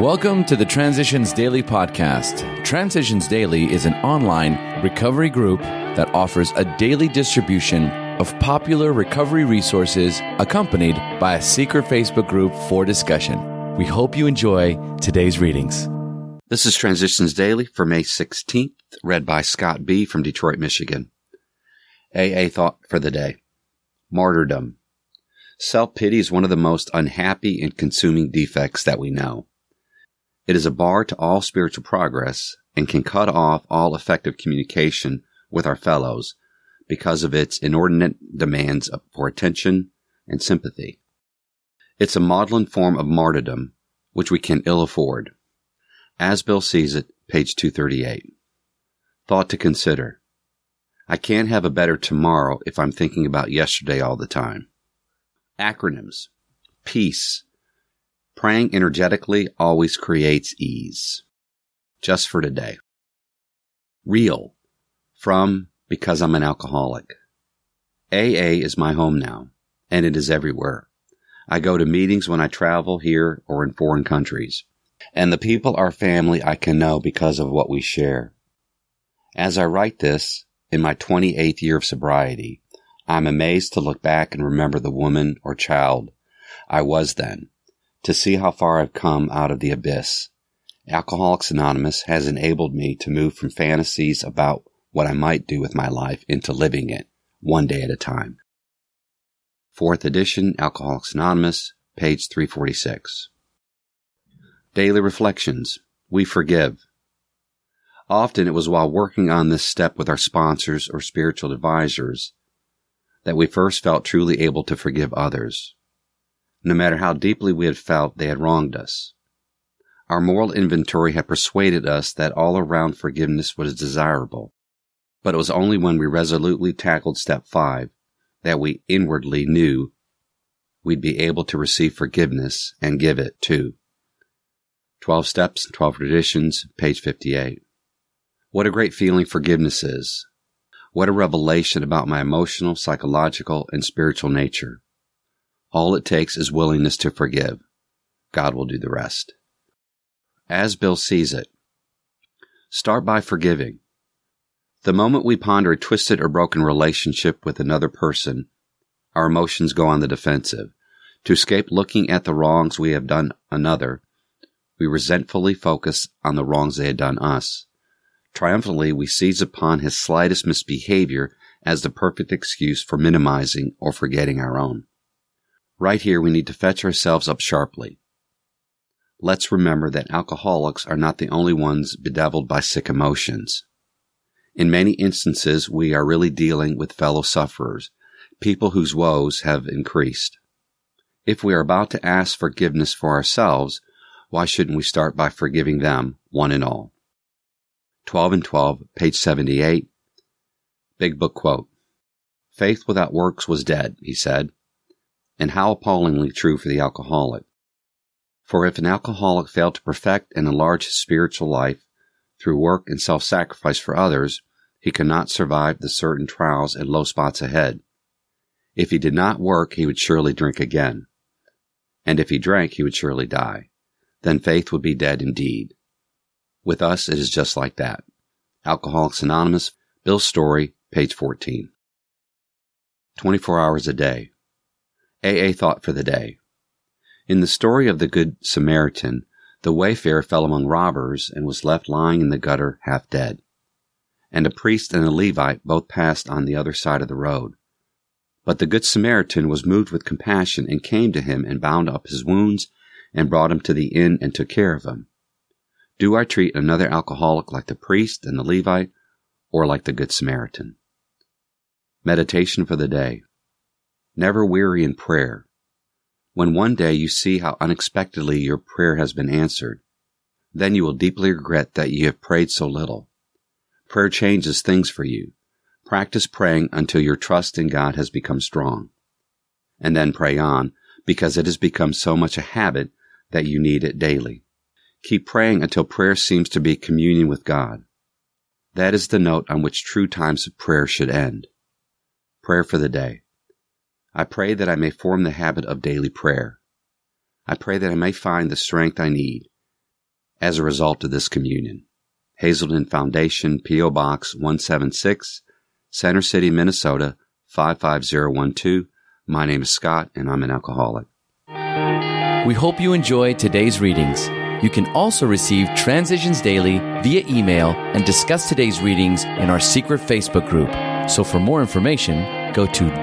Welcome to the Transitions Daily podcast. Transitions Daily is an online recovery group that offers a daily distribution of popular recovery resources accompanied by a secret Facebook group for discussion. We hope you enjoy today's readings. This is Transitions Daily for May 16th, read by Scott B. from Detroit, Michigan. AA thought for the day. Martyrdom. Self-pity is one of the most unhappy and consuming defects that we know. It is a bar to all spiritual progress and can cut off all effective communication with our fellows because of its inordinate demands for attention and sympathy. It's a maudlin form of martyrdom which we can ill afford. As Bill sees it, page 238. Thought to consider. I can't have a better tomorrow if I'm thinking about yesterday all the time. Acronyms. Peace, Praying energetically always creates ease. Just for today. Real. From because I'm an alcoholic. AA is my home now, and it is everywhere. I go to meetings when I travel here or in foreign countries, and the people are family I can know because of what we share. As I write this, in my 28th year of sobriety, I'm amazed to look back and remember the woman or child I was then to see how far I've come out of the abyss. Alcoholics Anonymous has enabled me to move from fantasies about what I might do with my life into living it, one day at a time. Fourth edition, Alcoholics Anonymous, page 346. Daily Reflections. We forgive. Often it was while working on this step with our sponsors or spiritual advisors that we first felt truly able to forgive others no matter how deeply we had felt they had wronged us. Our moral inventory had persuaded us that all around forgiveness was desirable, but it was only when we resolutely tackled step five that we inwardly knew we'd be able to receive forgiveness and give it too. 12 Steps, 12 Traditions, page 58. What a great feeling forgiveness is. What a revelation about my emotional, psychological, and spiritual nature. All it takes is willingness to forgive. God will do the rest. As Bill sees it, start by forgiving. The moment we ponder a twisted or broken relationship with another person, our emotions go on the defensive. To escape looking at the wrongs we have done another, we resentfully focus on the wrongs they had done us. Triumphantly, we seize upon his slightest misbehavior as the perfect excuse for minimizing or forgetting our own. Right here, we need to fetch ourselves up sharply. Let's remember that alcoholics are not the only ones bedeviled by sick emotions. In many instances, we are really dealing with fellow sufferers, people whose woes have increased. If we are about to ask forgiveness for ourselves, why shouldn't we start by forgiving them, one and all? 12 and 12, page 78. Big Book quote. Faith without works was dead, he said and how appallingly true for the alcoholic. For if an alcoholic failed to perfect and enlarge his spiritual life through work and self-sacrifice for others, he could not survive the certain trials and low spots ahead. If he did not work, he would surely drink again. And if he drank, he would surely die. Then faith would be dead indeed. With us, it is just like that. Alcoholics Anonymous, Bill's Story, page 14. 24 hours a day. AA thought for the day. In the story of the Good Samaritan, the wayfarer fell among robbers and was left lying in the gutter half dead. And a priest and a Levite both passed on the other side of the road. But the Good Samaritan was moved with compassion and came to him and bound up his wounds and brought him to the inn and took care of him. Do I treat another alcoholic like the priest and the Levite or like the Good Samaritan? Meditation for the day. Never weary in prayer. When one day you see how unexpectedly your prayer has been answered, then you will deeply regret that you have prayed so little. Prayer changes things for you. Practice praying until your trust in God has become strong. And then pray on, because it has become so much a habit that you need it daily. Keep praying until prayer seems to be communion with God. That is the note on which true times of prayer should end. Prayer for the day. I pray that I may form the habit of daily prayer. I pray that I may find the strength I need as a result of this communion. Hazelden Foundation, P.O. Box 176, Center City, Minnesota 55012. My name is Scott, and I'm an alcoholic. We hope you enjoy today's readings. You can also receive Transitions Daily via email and discuss today's readings in our secret Facebook group. So for more information, go to